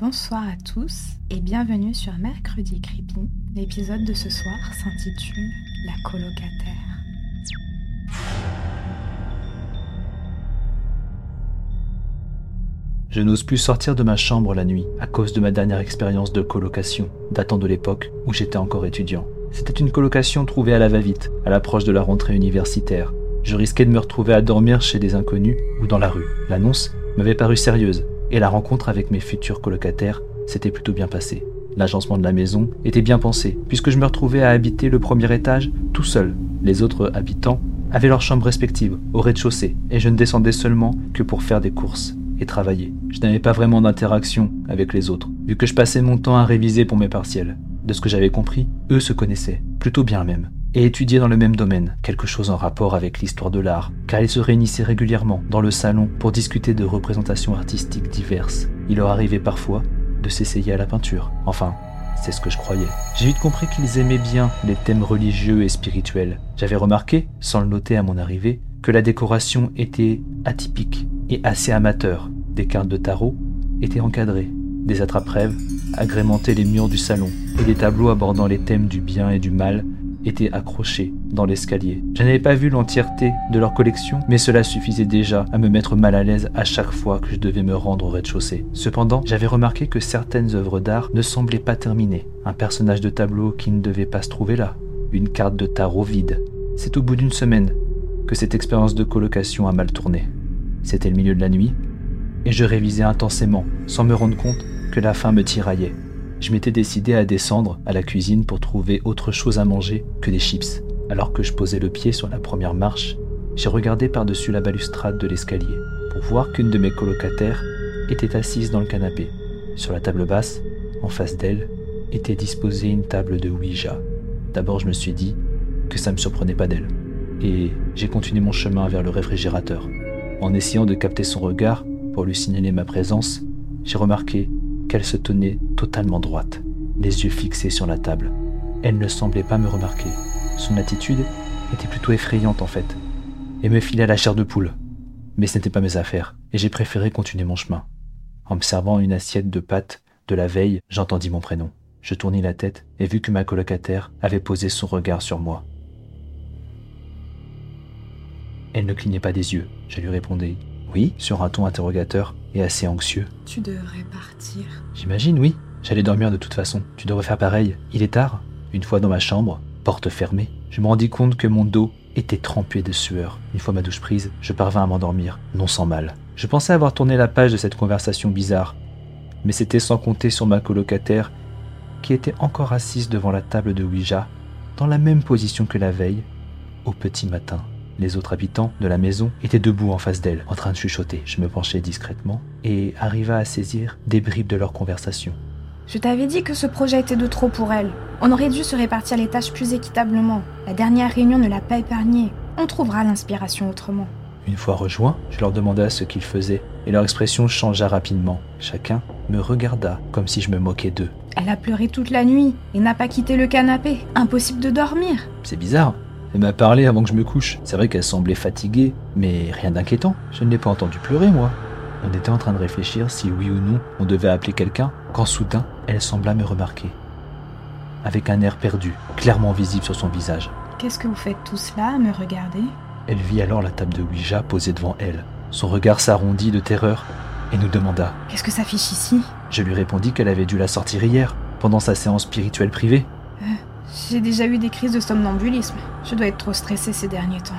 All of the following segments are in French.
Bonsoir à tous et bienvenue sur Mercredi Creepy. L'épisode de ce soir s'intitule La colocataire. Je n'ose plus sortir de ma chambre la nuit à cause de ma dernière expérience de colocation, datant de l'époque où j'étais encore étudiant. C'était une colocation trouvée à la va-vite, à l'approche de la rentrée universitaire. Je risquais de me retrouver à dormir chez des inconnus ou dans la rue. L'annonce m'avait paru sérieuse, et la rencontre avec mes futurs colocataires s'était plutôt bien passée. L'agencement de la maison était bien pensé, puisque je me retrouvais à habiter le premier étage tout seul. Les autres habitants avaient leurs chambres respectives au rez-de-chaussée, et je ne descendais seulement que pour faire des courses et travailler. Je n'avais pas vraiment d'interaction avec les autres, vu que je passais mon temps à réviser pour mes partiels. De ce que j'avais compris, eux se connaissaient, plutôt bien même, et étudiaient dans le même domaine, quelque chose en rapport avec l'histoire de l'art, car ils se réunissaient régulièrement dans le salon pour discuter de représentations artistiques diverses. Il leur arrivait parfois de s'essayer à la peinture. Enfin, c'est ce que je croyais. J'ai vite compris qu'ils aimaient bien les thèmes religieux et spirituels. J'avais remarqué, sans le noter à mon arrivée, que la décoration était atypique et assez amateur. Des cartes de tarot étaient encadrées, des attrape-rêves agrémentaient les murs du salon, et des tableaux abordant les thèmes du bien et du mal étaient accrochés dans l'escalier. Je n'avais pas vu l'entièreté de leur collection, mais cela suffisait déjà à me mettre mal à l'aise à chaque fois que je devais me rendre au rez-de-chaussée. Cependant, j'avais remarqué que certaines œuvres d'art ne semblaient pas terminées. Un personnage de tableau qui ne devait pas se trouver là, une carte de tarot vide. C'est au bout d'une semaine que cette expérience de colocation a mal tourné. C'était le milieu de la nuit, et je révisais intensément, sans me rendre compte que la faim me tiraillait. Je m'étais décidé à descendre à la cuisine pour trouver autre chose à manger que des chips. Alors que je posais le pied sur la première marche, j'ai regardé par-dessus la balustrade de l'escalier pour voir qu'une de mes colocataires était assise dans le canapé. Sur la table basse, en face d'elle, était disposée une table de Ouija. D'abord, je me suis dit que ça ne me surprenait pas d'elle. Et j'ai continué mon chemin vers le réfrigérateur. En essayant de capter son regard pour lui signaler ma présence, j'ai remarqué qu'elle se tenait totalement droite, les yeux fixés sur la table. Elle ne semblait pas me remarquer. Son attitude était plutôt effrayante en fait, et me filait la chair de poule. Mais ce n'était pas mes affaires, et j'ai préféré continuer mon chemin. En observant une assiette de pâtes de la veille, j'entendis mon prénom. Je tournai la tête et vis que ma colocataire avait posé son regard sur moi. Elle ne clignait pas des yeux. Je lui répondais Oui, sur un ton interrogateur et assez anxieux. Tu devrais partir. J'imagine, oui. J'allais dormir de toute façon. Tu devrais faire pareil. Il est tard. Une fois dans ma chambre, porte fermée, je me rendis compte que mon dos était trempé de sueur. Une fois ma douche prise, je parvins à m'endormir, non sans mal. Je pensais avoir tourné la page de cette conversation bizarre, mais c'était sans compter sur ma colocataire qui était encore assise devant la table de Ouija, dans la même position que la veille, au petit matin. Les autres habitants de la maison étaient debout en face d'elle, en train de chuchoter. Je me penchai discrètement et arriva à saisir des bribes de leur conversation. Je t'avais dit que ce projet était de trop pour elle. On aurait dû se répartir les tâches plus équitablement. La dernière réunion ne l'a pas épargnée. On trouvera l'inspiration autrement. Une fois rejoints, je leur demanda ce qu'ils faisaient, et leur expression changea rapidement. Chacun me regarda comme si je me moquais d'eux. Elle a pleuré toute la nuit et n'a pas quitté le canapé. Impossible de dormir. C'est bizarre. Elle m'a parlé avant que je me couche. C'est vrai qu'elle semblait fatiguée, mais rien d'inquiétant. Je ne l'ai pas entendu pleurer, moi. On était en train de réfléchir si oui ou non on devait appeler quelqu'un, quand soudain, elle sembla me remarquer. Avec un air perdu, clairement visible sur son visage. Qu'est-ce que vous faites tout cela à me regarder? Elle vit alors la table de Ouija posée devant elle. Son regard s'arrondit de terreur et nous demanda Qu'est-ce que ça fiche ici? Je lui répondis qu'elle avait dû la sortir hier, pendant sa séance spirituelle privée. J'ai déjà eu des crises de somnambulisme. Je dois être trop stressée ces derniers temps.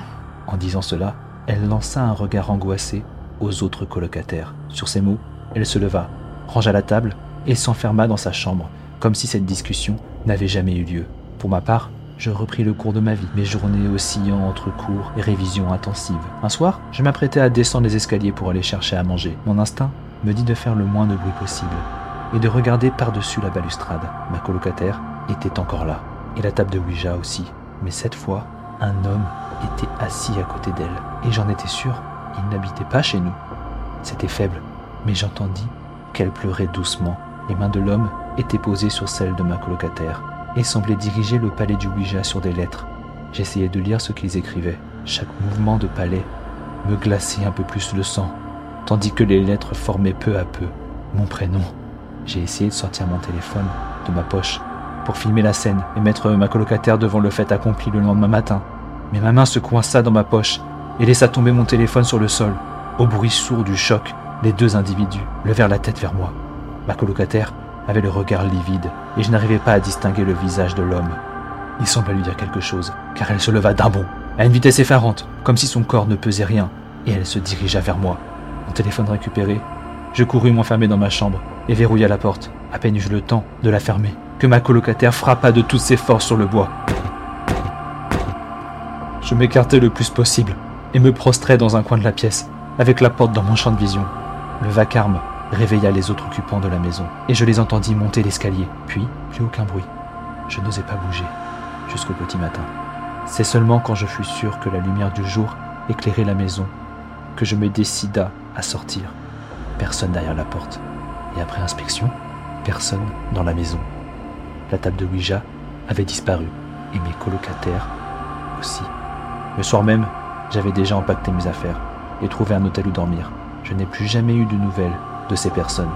En disant cela, elle lança un regard angoissé aux autres colocataires. Sur ces mots, elle se leva, rangea la table et s'enferma dans sa chambre, comme si cette discussion n'avait jamais eu lieu. Pour ma part, je repris le cours de ma vie, mes journées oscillant entre cours et révisions intensives. Un soir, je m'apprêtais à descendre les escaliers pour aller chercher à manger. Mon instinct me dit de faire le moins de bruit possible et de regarder par-dessus la balustrade. Ma colocataire était encore là, et la table de Ouija aussi. Mais cette fois, un homme était assis à côté d'elle, et j'en étais sûr, il n'habitait pas chez nous. C'était faible, mais j'entendis qu'elle pleurait doucement. Les mains de l'homme étaient posées sur celles de ma colocataire et semblaient diriger le palais du Ouija sur des lettres. J'essayais de lire ce qu'ils écrivaient. Chaque mouvement de palais me glaçait un peu plus le sang, tandis que les lettres formaient peu à peu mon prénom. J'ai essayé de sortir mon téléphone de ma poche pour filmer la scène et mettre ma colocataire devant le fait accompli le lendemain matin. Mais ma main se coinça dans ma poche et laissa tomber mon téléphone sur le sol. Au bruit sourd du choc, les deux individus levèrent la tête vers moi. Ma colocataire avait le regard livide et je n'arrivais pas à distinguer le visage de l'homme. Il semblait lui dire quelque chose, car elle se leva d'un bond, à une vitesse effarante, comme si son corps ne pesait rien, et elle se dirigea vers moi. Mon téléphone récupéré, je courus m'enfermer dans ma chambre et verrouilla la porte. À peine eus-je le temps de la fermer que ma colocataire frappa de toutes ses forces sur le bois. Je m'écartai le plus possible et me prostrai dans un coin de la pièce, avec la porte dans mon champ de vision. Le vacarme réveilla les autres occupants de la maison, et je les entendis monter l'escalier. Puis, plus aucun bruit. Je n'osais pas bouger, jusqu'au petit matin. C'est seulement quand je fus sûr que la lumière du jour éclairait la maison que je me décida à sortir. Personne derrière la porte. Et après inspection, personne dans la maison. La table de Ouija avait disparu, et mes colocataires aussi. Le soir même, j'avais déjà empaqueté mes affaires et trouvé un hôtel où dormir. Je n'ai plus jamais eu de nouvelles de ces personnes.